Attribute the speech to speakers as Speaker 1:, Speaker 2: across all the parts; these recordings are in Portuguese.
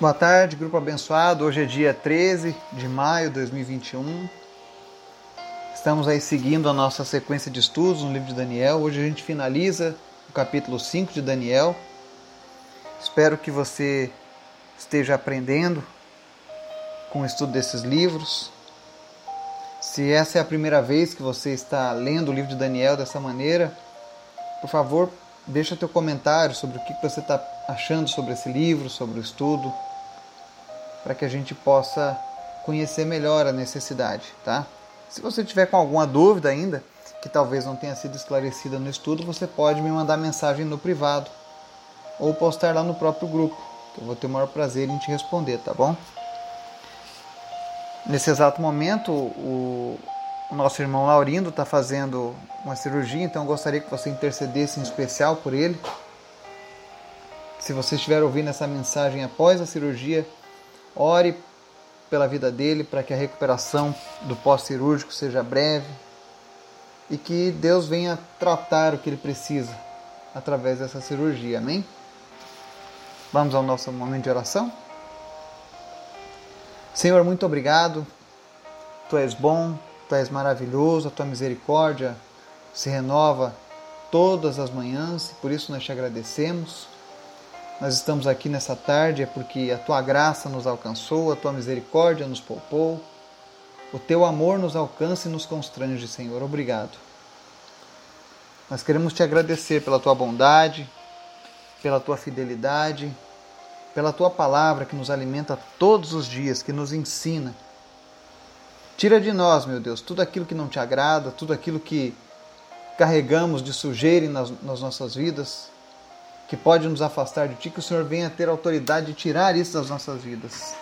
Speaker 1: Boa tarde, grupo abençoado. Hoje é dia 13 de maio de 2021. Estamos aí seguindo a nossa sequência de estudos no livro de Daniel. Hoje a gente finaliza o capítulo 5 de Daniel. Espero que você esteja aprendendo com o estudo desses livros. Se essa é a primeira vez que você está lendo o livro de Daniel dessa maneira, por favor, deixa teu comentário sobre o que você está achando sobre esse livro, sobre o estudo para que a gente possa conhecer melhor a necessidade, tá? Se você tiver com alguma dúvida ainda, que talvez não tenha sido esclarecida no estudo, você pode me mandar mensagem no privado ou postar lá no próprio grupo, que eu vou ter o maior prazer em te responder, tá bom? Nesse exato momento, o, nosso irmão Laurindo está fazendo uma cirurgia, então gostaria que você intercedesse em especial por ele. Se você estiver ouvindo essa mensagem após a cirurgia, Ore pela vida dele para que a recuperação do pós-cirúrgico seja breve e que Deus venha tratar o que ele precisa através dessa cirurgia. Amém? Vamos ao nosso momento de oração? Senhor, muito obrigado. Tu és bom, tu és maravilhoso, a tua misericórdia se renova todas as manhãs e por isso nós te agradecemos nós estamos aqui nessa tarde é porque a tua graça nos alcançou, a tua misericórdia nos poupou, o teu amor nos alcança e nos constrange, Senhor. Obrigado. Nós queremos te agradecer pela tua bondade, pela tua fidelidade, pela tua palavra que nos alimenta todos os dias, que nos ensina. Tira de nós, meu Deus, tudo aquilo que não te agrada, tudo aquilo que carregamos de sujeira nas, nas nossas vidas que pode nos afastar de Ti, que o Senhor venha ter autoridade de tirar isso das nossas vidas,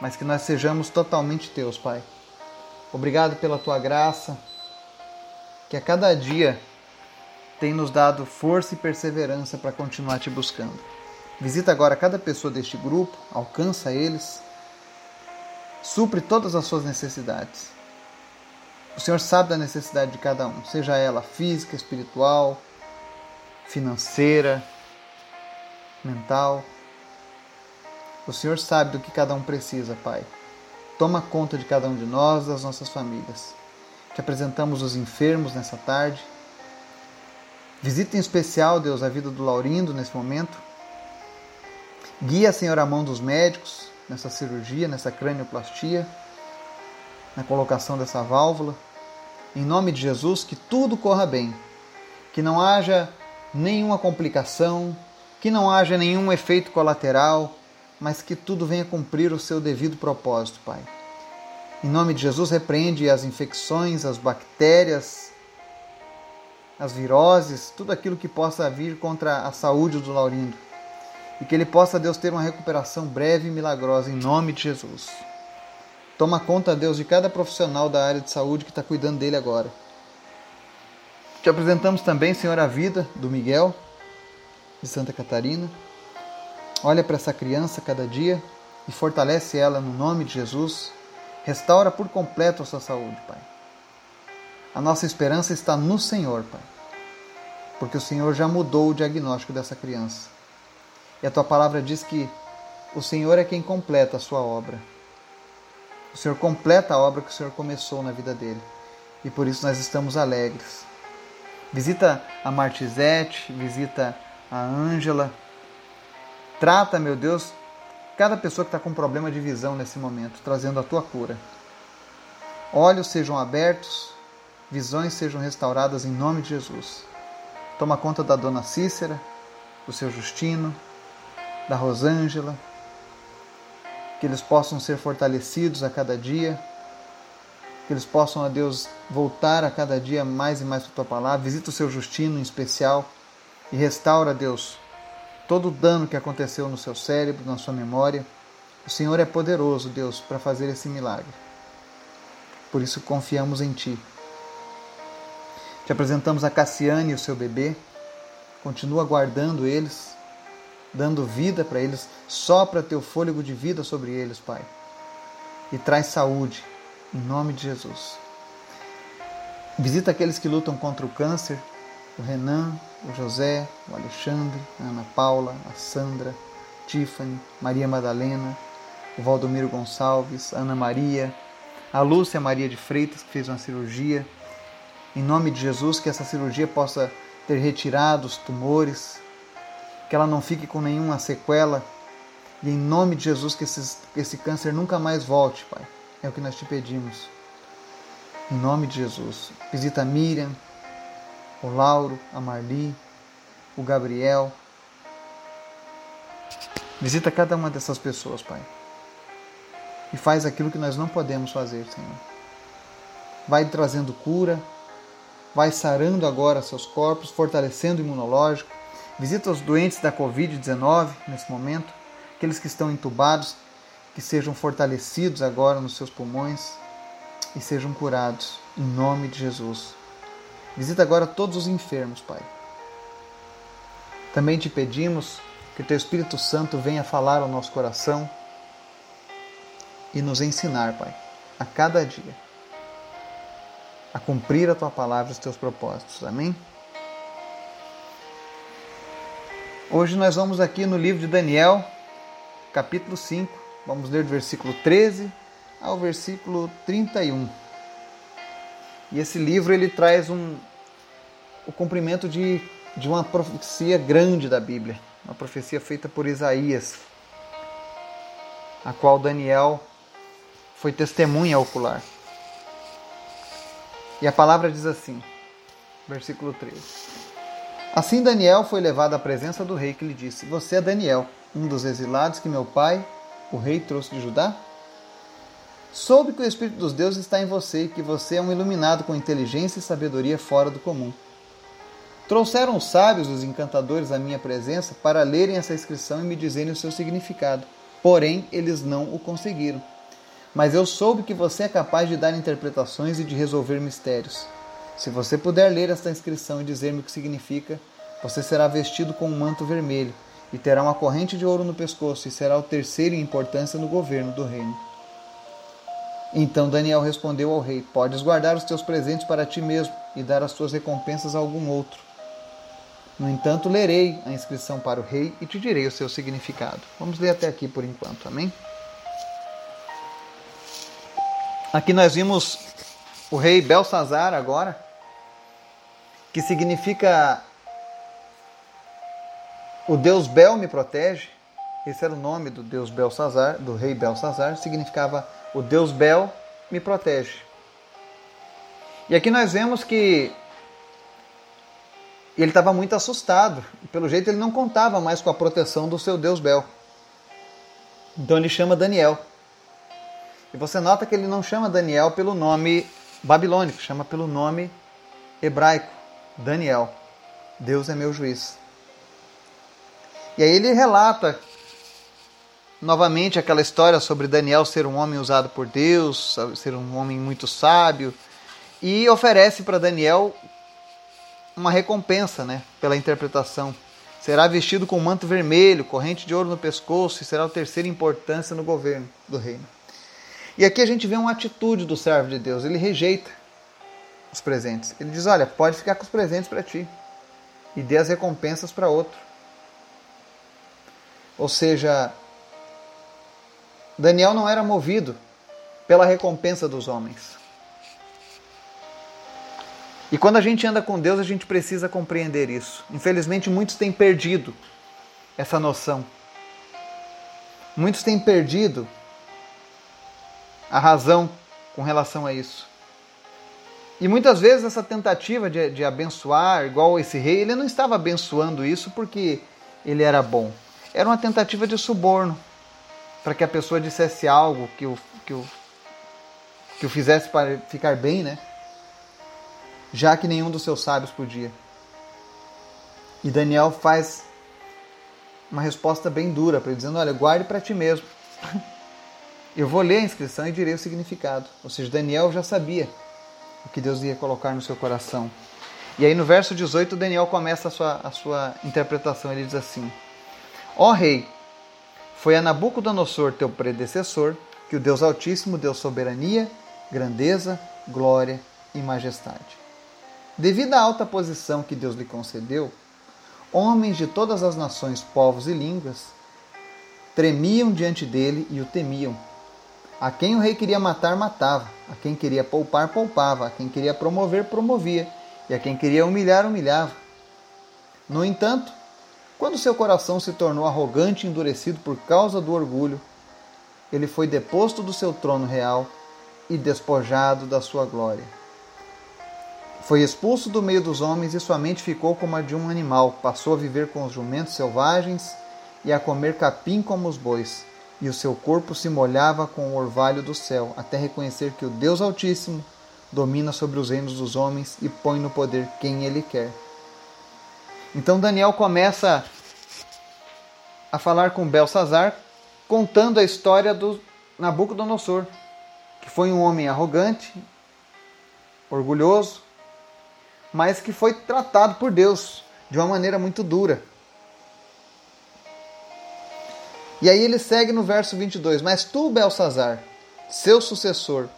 Speaker 1: mas que nós sejamos totalmente Teus, Pai. Obrigado pela Tua graça, que a cada dia tem nos dado força e perseverança para continuar Te buscando. Visita agora cada pessoa deste grupo, alcança eles, supre todas as suas necessidades. O Senhor sabe da necessidade de cada um, seja ela física, espiritual, financeira, mental. O Senhor sabe do que cada um precisa, Pai. Toma conta de cada um de nós, das nossas famílias. Te apresentamos os enfermos nessa tarde. Visita em especial, Deus, a vida do Laurindo nesse momento. Guia, Senhor, a mão dos médicos nessa cirurgia, nessa cranioplastia, na colocação dessa válvula. Em nome de Jesus, que tudo corra bem, que não haja nenhuma complicação, que não haja nenhum efeito colateral, mas que tudo venha cumprir o seu devido propósito, Pai. Em nome de Jesus, repreende as infecções, as bactérias, as viroses, tudo aquilo que possa vir contra a saúde do Laurindo. E que ele possa, Deus, ter uma recuperação breve e milagrosa, em nome de Jesus. Toma conta, Deus, de cada profissional da área de saúde que está cuidando dele agora. Te apresentamos também, Senhor, a vida do Miguel, de Santa Catarina. Olha para essa criança cada dia e fortalece ela no nome de Jesus. Restaura por completo a sua saúde, Pai. A nossa esperança está no Senhor, Pai. Porque o Senhor já mudou o diagnóstico dessa criança. E a tua palavra diz que o Senhor é quem completa a sua obra. O Senhor completa a obra que o Senhor começou na vida dele. E por isso nós estamos alegres. Visita a Martizete, visita a Ângela. Trata, meu Deus, cada pessoa que está com problema de visão nesse momento, trazendo a tua cura. Olhos sejam abertos, visões sejam restauradas em nome de Jesus. Toma conta da dona Cícera, do seu Justino, da Rosângela, que eles possam ser fortalecidos a cada dia, que eles possam, a Deus, voltar a cada dia mais e mais para a tua palavra. Visita o seu Justino em especial e restaura, Deus, todo o dano que aconteceu no seu cérebro, na sua memória. O Senhor é poderoso, Deus, para fazer esse milagre. Por isso confiamos em Ti. Te apresentamos a Cassiane e o seu bebê. Continua guardando eles, dando vida para eles. Sopra teu fôlego de vida sobre eles, Pai. E traz saúde, em nome de Jesus. Visita aqueles que lutam contra o câncer, o Renan, o José, o Alexandre, a Ana Paula, a Sandra, Tiffany, Maria Madalena, o Valdomiro Gonçalves, Ana Maria, a Lúcia Maria de Freitas, que fez uma cirurgia. Em nome de Jesus, que essa cirurgia possa ter retirado os tumores, que ela não fique com nenhuma sequela. E em nome de Jesus, que esse, esse câncer nunca mais volte, Pai. É o que nós te pedimos. Em nome de Jesus. Visita a Miriam, o Lauro, a Marli, o Gabriel. Visita cada uma dessas pessoas, Pai. E faz aquilo que nós não podemos fazer, Senhor. Vai trazendo cura, vai sarando agora seus corpos, fortalecendo o imunológico. Visita os doentes da Covid-19 nesse momento, aqueles que estão entubados, que sejam fortalecidos agora nos seus pulmões e sejam curados, em nome de Jesus. Visita agora todos os enfermos, Pai. Também te pedimos que o Teu Espírito Santo venha falar ao nosso coração e nos ensinar, Pai, a cada dia a cumprir a tua palavra e os teus propósitos. Amém? Hoje nós vamos aqui no livro de Daniel, capítulo 5. Vamos ler do versículo 13 ao versículo 31. E esse livro ele traz um, o cumprimento de, de uma profecia grande da Bíblia, uma profecia feita por Isaías, a qual Daniel foi testemunha ocular. E a palavra diz assim, versículo 13: Assim Daniel foi levado à presença do rei que lhe disse: Você é Daniel, um dos exilados que meu pai, o rei, trouxe de Judá? Soube que o Espírito dos deuses está em você e que você é um iluminado com inteligência e sabedoria fora do comum. Trouxeram os sábios, os encantadores, à minha presença para lerem essa inscrição e me dizerem o seu significado. Porém, eles não o conseguiram. Mas eu soube que você é capaz de dar interpretações e de resolver mistérios. Se você puder ler esta inscrição e dizer-me o que significa, você será vestido com um manto vermelho e terá uma corrente de ouro no pescoço e será o terceiro em importância no governo do reino. Então Daniel respondeu ao rei: Podes guardar os teus presentes para ti mesmo e dar as tuas recompensas a algum outro. No entanto, lerei a inscrição para o rei e te direi o seu significado. Vamos ler até aqui por enquanto, amém? Aqui nós vimos o rei Belsazar agora, que significa o Deus Bel me protege. Esse era o nome do Deus Belsazar, do rei Belsazar, significava o Deus Bel me protege. E aqui nós vemos que ele estava muito assustado. Pelo jeito ele não contava mais com a proteção do seu Deus Bel. Então ele chama Daniel. E você nota que ele não chama Daniel pelo nome babilônico, chama pelo nome hebraico, Daniel. Deus é meu juiz. E aí ele relata novamente aquela história sobre Daniel ser um homem usado por Deus, ser um homem muito sábio, e oferece para Daniel uma recompensa né, pela interpretação. Será vestido com manto vermelho, corrente de ouro no pescoço e será o terceiro importância no governo do reino. E aqui a gente vê uma atitude do servo de Deus. Ele rejeita os presentes. Ele diz: Olha, pode ficar com os presentes para ti e dê as recompensas para outro. Ou seja, Daniel não era movido pela recompensa dos homens. E quando a gente anda com Deus, a gente precisa compreender isso. Infelizmente, muitos têm perdido essa noção. Muitos têm perdido a razão com relação a isso. E muitas vezes essa tentativa de, de abençoar, igual esse rei, ele não estava abençoando isso porque ele era bom. Era uma tentativa de suborno para que a pessoa dissesse algo que o, que o, que o fizesse para ficar bem, né? Já que nenhum dos seus sábios podia. E Daniel faz uma resposta bem dura para ele, dizendo: Olha, guarde para ti mesmo. Eu vou ler a inscrição e direi o significado. Ou seja, Daniel já sabia o que Deus ia colocar no seu coração. E aí no verso 18, Daniel começa a sua, a sua interpretação. Ele diz assim: Ó rei, foi a Nabucodonosor, teu predecessor, que o Deus Altíssimo deu soberania, grandeza, glória e majestade. Devido à alta posição que Deus lhe concedeu, homens de todas as nações, povos e línguas tremiam diante dele e o temiam. A quem o rei queria matar, matava. A quem queria poupar, poupava. A quem queria promover, promovia. E a quem queria humilhar, humilhava. No entanto, quando seu coração se tornou arrogante e endurecido por causa do orgulho, ele foi deposto do seu trono real e despojado da sua glória. Foi expulso do meio dos homens e sua mente ficou como a de um animal. Passou a viver com os jumentos selvagens e a comer capim como os bois. E o seu corpo se molhava com o orvalho do céu, até reconhecer que o Deus Altíssimo domina sobre os reinos dos homens e põe no poder quem ele quer. Então Daniel começa a falar com Belsazar, contando a história do Nabucodonosor, que foi um homem arrogante, orgulhoso, mas que foi tratado por Deus de uma maneira muito dura. E aí ele segue no verso 22: Mas tu, Belsazar, seu sucessor,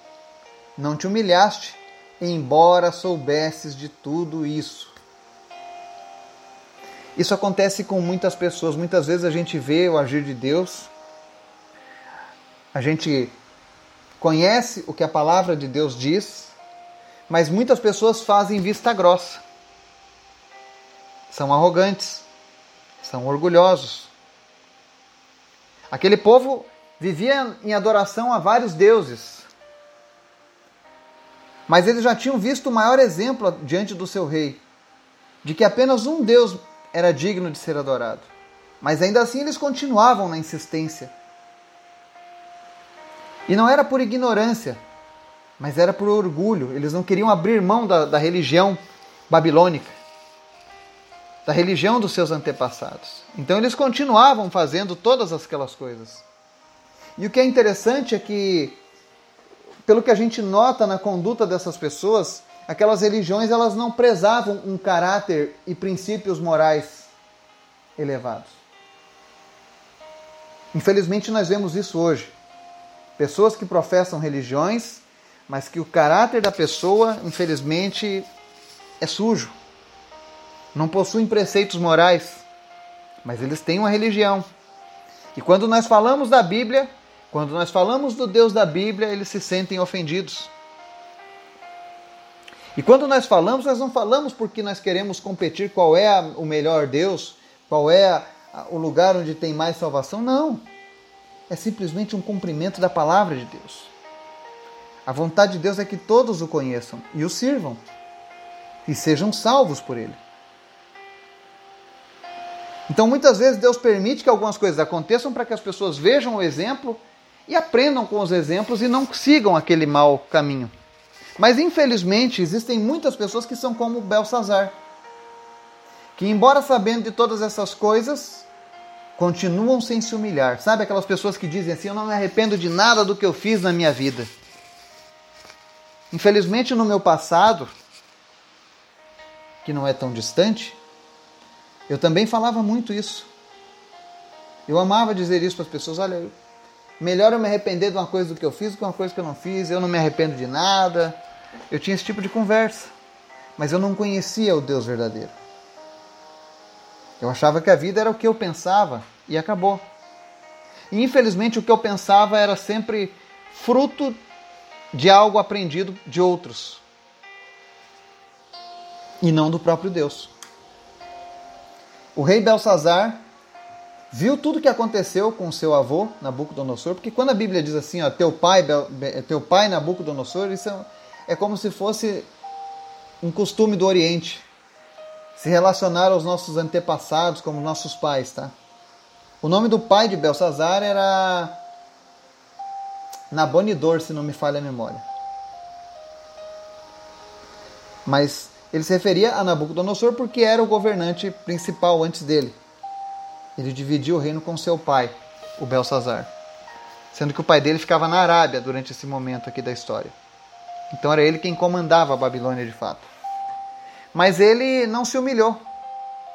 Speaker 1: não te humilhaste, embora soubesses de tudo isso. Isso acontece com muitas pessoas. Muitas vezes a gente vê o agir de Deus, a gente conhece o que a palavra de Deus diz, mas muitas pessoas fazem vista grossa. São arrogantes, são orgulhosos. Aquele povo vivia em adoração a vários deuses. Mas eles já tinham visto o maior exemplo diante do seu rei, de que apenas um Deus era digno de ser adorado. Mas ainda assim eles continuavam na insistência e não era por ignorância, mas era por orgulho. Eles não queriam abrir mão da, da religião babilônica, da religião dos seus antepassados. Então eles continuavam fazendo todas aquelas coisas. E o que é interessante é que, pelo que a gente nota na conduta dessas pessoas, aquelas religiões elas não prezavam um caráter e princípios morais elevados. Infelizmente nós vemos isso hoje. Pessoas que professam religiões, mas que o caráter da pessoa, infelizmente, é sujo. Não possuem preceitos morais, mas eles têm uma religião. E quando nós falamos da Bíblia, quando nós falamos do Deus da Bíblia, eles se sentem ofendidos. E quando nós falamos, nós não falamos porque nós queremos competir qual é o melhor Deus, qual é o lugar onde tem mais salvação. Não é simplesmente um cumprimento da palavra de Deus. A vontade de Deus é que todos o conheçam e o sirvam e sejam salvos por ele. Então, muitas vezes, Deus permite que algumas coisas aconteçam para que as pessoas vejam o exemplo e aprendam com os exemplos e não sigam aquele mau caminho. Mas, infelizmente, existem muitas pessoas que são como Belsazar, que, embora sabendo de todas essas coisas, continuam sem se humilhar. Sabe aquelas pessoas que dizem assim: Eu não me arrependo de nada do que eu fiz na minha vida. Infelizmente, no meu passado, que não é tão distante, eu também falava muito isso. Eu amava dizer isso para as pessoas: Olha, melhor eu me arrepender de uma coisa do que eu fiz do que uma coisa que eu não fiz. Eu não me arrependo de nada. Eu tinha esse tipo de conversa, mas eu não conhecia o Deus verdadeiro. Eu achava que a vida era o que eu pensava e acabou. E infelizmente o que eu pensava era sempre fruto de algo aprendido de outros e não do próprio Deus. O rei Belsazar viu tudo que aconteceu com seu avô Nabucodonosor, porque quando a Bíblia diz assim, ó, teu pai, teu pai Nabucodonosor, isso é, é como se fosse um costume do Oriente se relacionar aos nossos antepassados como nossos pais, tá? O nome do pai de Belsazar era Nabonidor, se não me falha a memória. Mas ele se referia a Nabucodonosor porque era o governante principal antes dele. Ele dividiu o reino com seu pai, o Belsazar. Sendo que o pai dele ficava na Arábia durante esse momento aqui da história. Então era ele quem comandava a Babilônia de fato. Mas ele não se humilhou,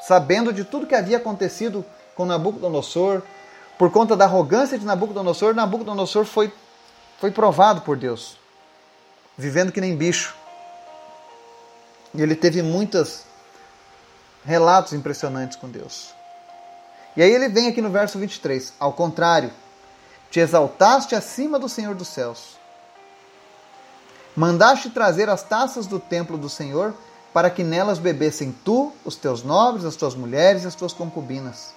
Speaker 1: sabendo de tudo que havia acontecido com Nabucodonosor, por conta da arrogância de Nabucodonosor, Nabucodonosor foi, foi provado por Deus, vivendo que nem bicho. E ele teve muitos relatos impressionantes com Deus. E aí ele vem aqui no verso 23. Ao contrário, te exaltaste acima do Senhor dos céus. Mandaste trazer as taças do templo do Senhor, para que nelas bebessem tu, os teus nobres, as tuas mulheres e as tuas concubinas.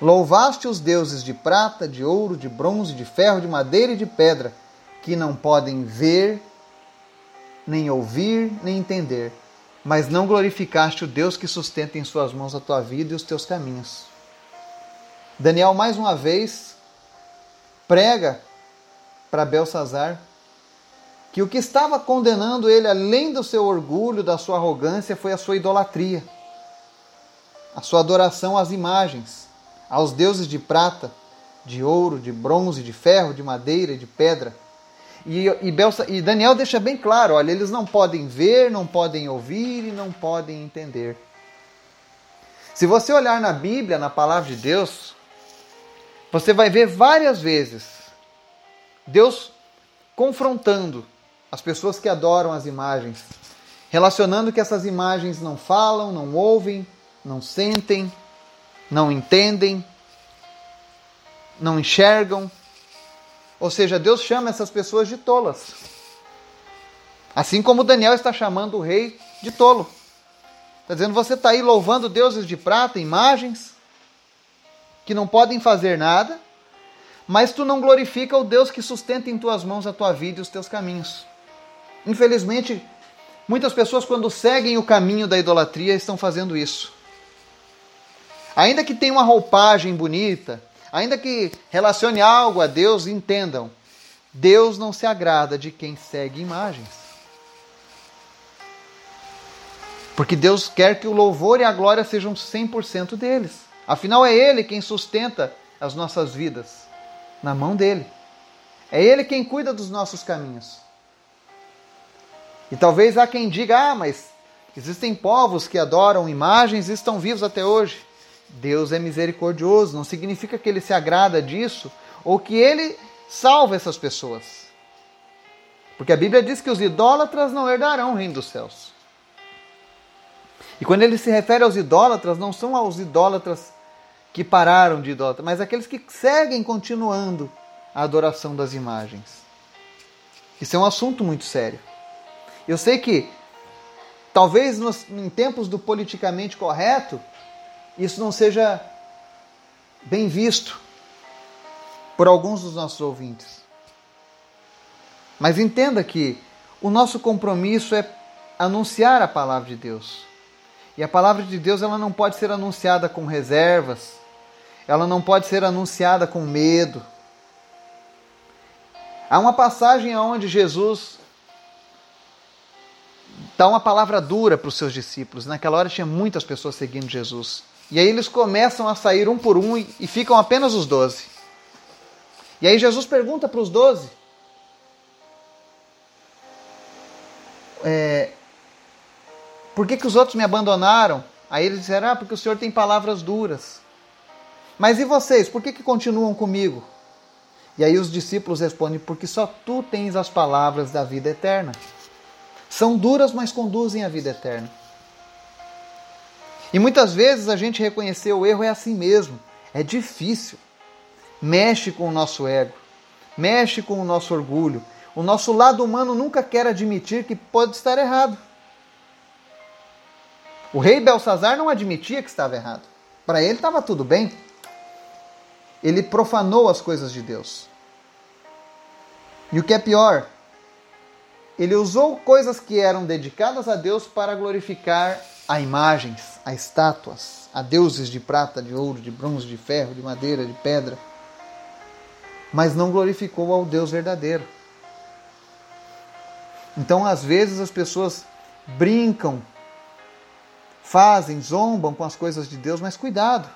Speaker 1: Louvaste os deuses de prata, de ouro, de bronze, de ferro, de madeira e de pedra, que não podem ver, nem ouvir, nem entender, mas não glorificaste o Deus que sustenta em suas mãos a tua vida e os teus caminhos. Daniel, mais uma vez, prega para Belsazar que o que estava condenando ele, além do seu orgulho, da sua arrogância, foi a sua idolatria, a sua adoração às imagens, aos deuses de prata, de ouro, de bronze, de ferro, de madeira e de pedra. E, e, Belsa, e Daniel deixa bem claro: olha, eles não podem ver, não podem ouvir e não podem entender. Se você olhar na Bíblia, na palavra de Deus, você vai ver várias vezes Deus confrontando as pessoas que adoram as imagens, relacionando que essas imagens não falam, não ouvem, não sentem, não entendem, não enxergam. Ou seja, Deus chama essas pessoas de tolas. Assim como Daniel está chamando o rei de tolo. Está dizendo, você está aí louvando deuses de prata, imagens, que não podem fazer nada, mas tu não glorifica o Deus que sustenta em tuas mãos a tua vida e os teus caminhos. Infelizmente, muitas pessoas, quando seguem o caminho da idolatria, estão fazendo isso. Ainda que tenha uma roupagem bonita, ainda que relacione algo a Deus, entendam: Deus não se agrada de quem segue imagens. Porque Deus quer que o louvor e a glória sejam 100% deles. Afinal, é Ele quem sustenta as nossas vidas, na mão dele. É Ele quem cuida dos nossos caminhos. E talvez há quem diga: ah, mas existem povos que adoram imagens e estão vivos até hoje. Deus é misericordioso, não significa que ele se agrada disso ou que ele salva essas pessoas. Porque a Bíblia diz que os idólatras não herdarão o reino dos céus. E quando ele se refere aos idólatras, não são aos idólatras que pararam de idólatra, mas aqueles que seguem continuando a adoração das imagens. Isso é um assunto muito sério. Eu sei que talvez nos, em tempos do politicamente correto isso não seja bem visto por alguns dos nossos ouvintes. Mas entenda que o nosso compromisso é anunciar a palavra de Deus. E a palavra de Deus ela não pode ser anunciada com reservas, ela não pode ser anunciada com medo. Há uma passagem onde Jesus dá uma palavra dura para os seus discípulos. Naquela hora tinha muitas pessoas seguindo Jesus. E aí eles começam a sair um por um e, ficam apenas os doze. E aí Jesus pergunta para os doze: é, Por que, que os outros me abandonaram? Aí eles disseram: Ah, porque o Senhor tem palavras duras. Mas e vocês? Por que, que continuam comigo? E aí os discípulos respondem: Porque só tu tens as palavras da vida eterna. São duras, mas conduzem à vida eterna. E muitas vezes a gente reconhecer o erro é assim mesmo. É difícil. Mexe com o nosso ego, mexe com o nosso orgulho. O nosso lado humano nunca quer admitir que pode estar errado. O rei Belsazar não admitia que estava errado. Para ele estava tudo bem. Ele profanou as coisas de Deus. E o que é pior, ele usou coisas que eram dedicadas a Deus para glorificar a imagens, a estátuas, a deuses de prata, de ouro, de bronze, de ferro, de madeira, de pedra, mas não glorificou ao Deus verdadeiro. Então, às vezes, as pessoas brincam, fazem, zombam com as coisas de Deus, mas cuidado,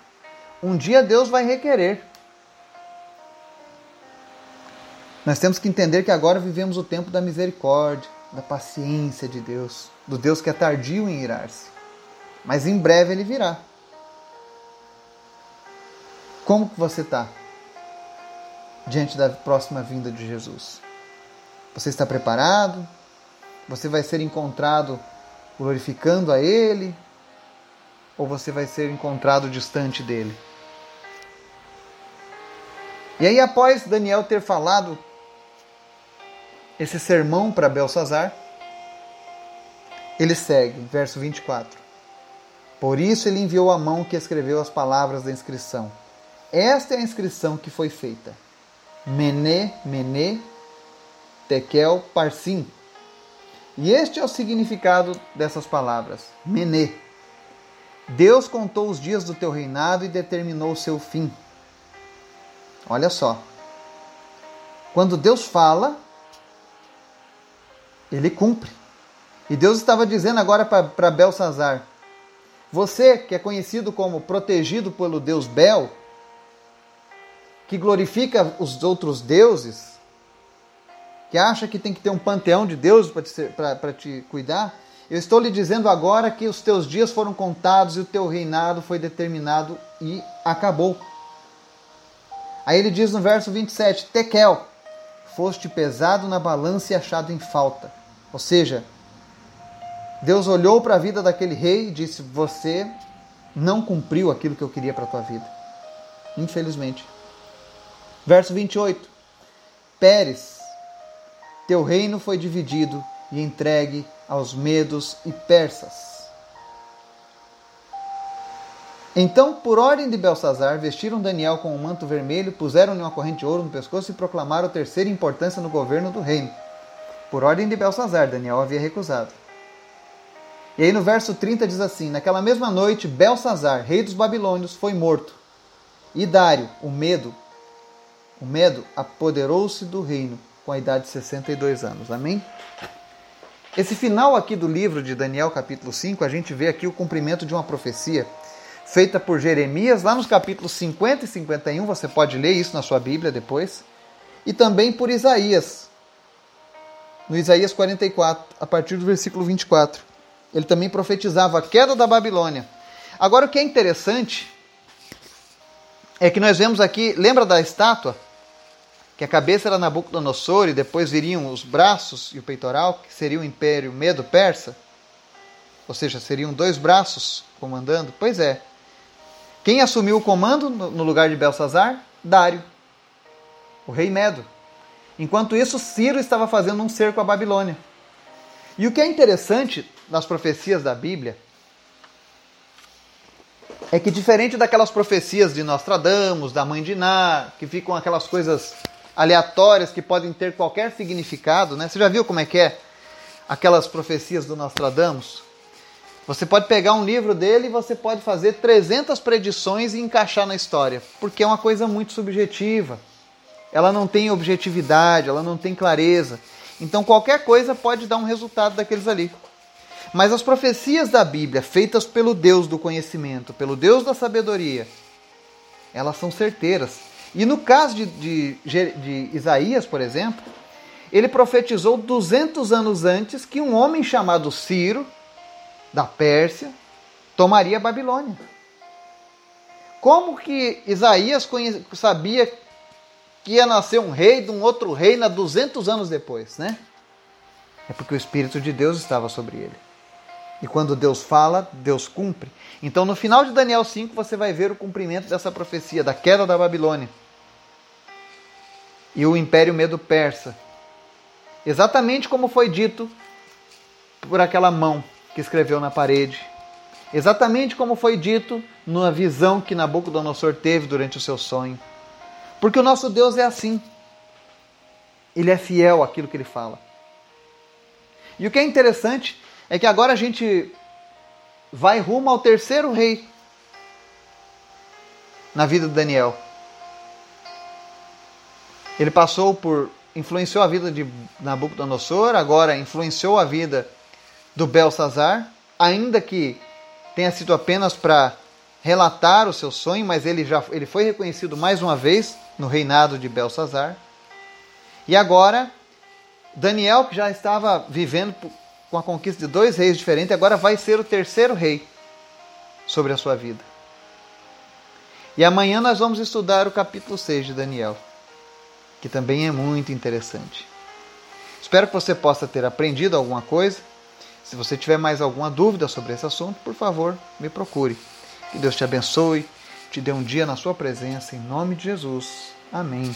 Speaker 1: um dia Deus vai requerer. Nós temos que entender que agora vivemos o tempo da misericórdia, da paciência de Deus, do Deus que é tardio em irar-se. Mas em breve ele virá. Como que você está diante da próxima vinda de Jesus? Você está preparado? Você vai ser encontrado glorificando a Ele? ou você vai ser encontrado distante dele. E aí, após Daniel ter falado esse sermão para Belsazar, ele segue, verso 24. Por isso ele enviou a mão que escreveu as palavras da inscrição. Esta é a inscrição que foi feita. Mené, Mené, Tekel, Parsim. E este é o significado dessas palavras. Mené. Deus contou os dias do teu reinado e determinou o seu fim. Olha só. Quando Deus fala, ele cumpre. E Deus estava dizendo agora para Belsazar: Você que é conhecido como protegido pelo Deus Bel, que glorifica os outros deuses, que acha que tem que ter um panteão de deuses para te, te cuidar, eu estou lhe dizendo agora que os teus dias foram contados e o teu reinado foi determinado e acabou. Aí ele diz no verso 27, Tekel, foste pesado na balança e achado em falta. Ou seja, Deus olhou para a vida daquele rei e disse: Você não cumpriu aquilo que eu queria para a tua vida. Infelizmente. Verso 28. Pérez, teu reino foi dividido e entregue aos medos e persas. Então, por ordem de Belsazar, vestiram Daniel com um manto vermelho, puseram-lhe uma corrente de ouro no pescoço e proclamaram terceira importância no governo do reino. Por ordem de Belsazar, Daniel havia recusado. E aí no verso 30 diz assim: Naquela mesma noite, Belsazar, rei dos babilônios, foi morto. E Dário, o medo, o medo apoderou-se do reino com a idade de 62 anos. Amém? Esse final aqui do livro de Daniel, capítulo 5, a gente vê aqui o cumprimento de uma profecia feita por Jeremias, lá nos capítulos 50 e 51, você pode ler isso na sua Bíblia depois, e também por Isaías, no Isaías 44, a partir do versículo 24. Ele também profetizava a queda da Babilônia. Agora, o que é interessante é que nós vemos aqui, lembra da estátua? Que a cabeça era Nabucodonosor e depois viriam os braços e o peitoral, que seria o Império Medo-Persa? Ou seja, seriam dois braços comandando? Pois é. Quem assumiu o comando no lugar de Belsazar? Dário, o rei Medo. Enquanto isso, Ciro estava fazendo um cerco à Babilônia. E o que é interessante nas profecias da Bíblia é que, diferente daquelas profecias de Nostradamus, da mãe de Ná, que ficam aquelas coisas aleatórias que podem ter qualquer significado, né? Você já viu como é que é aquelas profecias do Nostradamus? Você pode pegar um livro dele e você pode fazer 300 predições e encaixar na história, porque é uma coisa muito subjetiva. Ela não tem objetividade, ela não tem clareza. Então qualquer coisa pode dar um resultado daqueles ali. Mas as profecias da Bíblia, feitas pelo Deus do conhecimento, pelo Deus da sabedoria, elas são certeiras. E no caso de, de, de Isaías, por exemplo, ele profetizou 200 anos antes que um homem chamado Ciro, da Pérsia, tomaria a Babilônia. Como que Isaías sabia que ia nascer um rei de um outro reino 200 anos depois, né? É porque o Espírito de Deus estava sobre ele. E quando Deus fala, Deus cumpre. Então, no final de Daniel 5, você vai ver o cumprimento dessa profecia da queda da Babilônia e o Império Medo-Persa. Exatamente como foi dito por aquela mão que escreveu na parede. Exatamente como foi dito na visão que Nabucodonosor teve durante o seu sonho. Porque o nosso Deus é assim. Ele é fiel àquilo que ele fala. E o que é interessante é que agora a gente vai rumo ao terceiro rei na vida de Daniel. Ele passou por influenciou a vida de Nabucodonosor, agora influenciou a vida do Belsazar, ainda que tenha sido apenas para relatar o seu sonho, mas ele já ele foi reconhecido mais uma vez no reinado de Belsazar. E agora Daniel, que já estava vivendo com a conquista de dois reis diferentes, agora vai ser o terceiro rei sobre a sua vida. E amanhã nós vamos estudar o capítulo 6 de Daniel, que também é muito interessante. Espero que você possa ter aprendido alguma coisa Se você tiver mais alguma dúvida sobre esse assunto, por favor, me procure. Que Deus te abençoe, te dê um dia na sua presença, em nome de Jesus. Amém.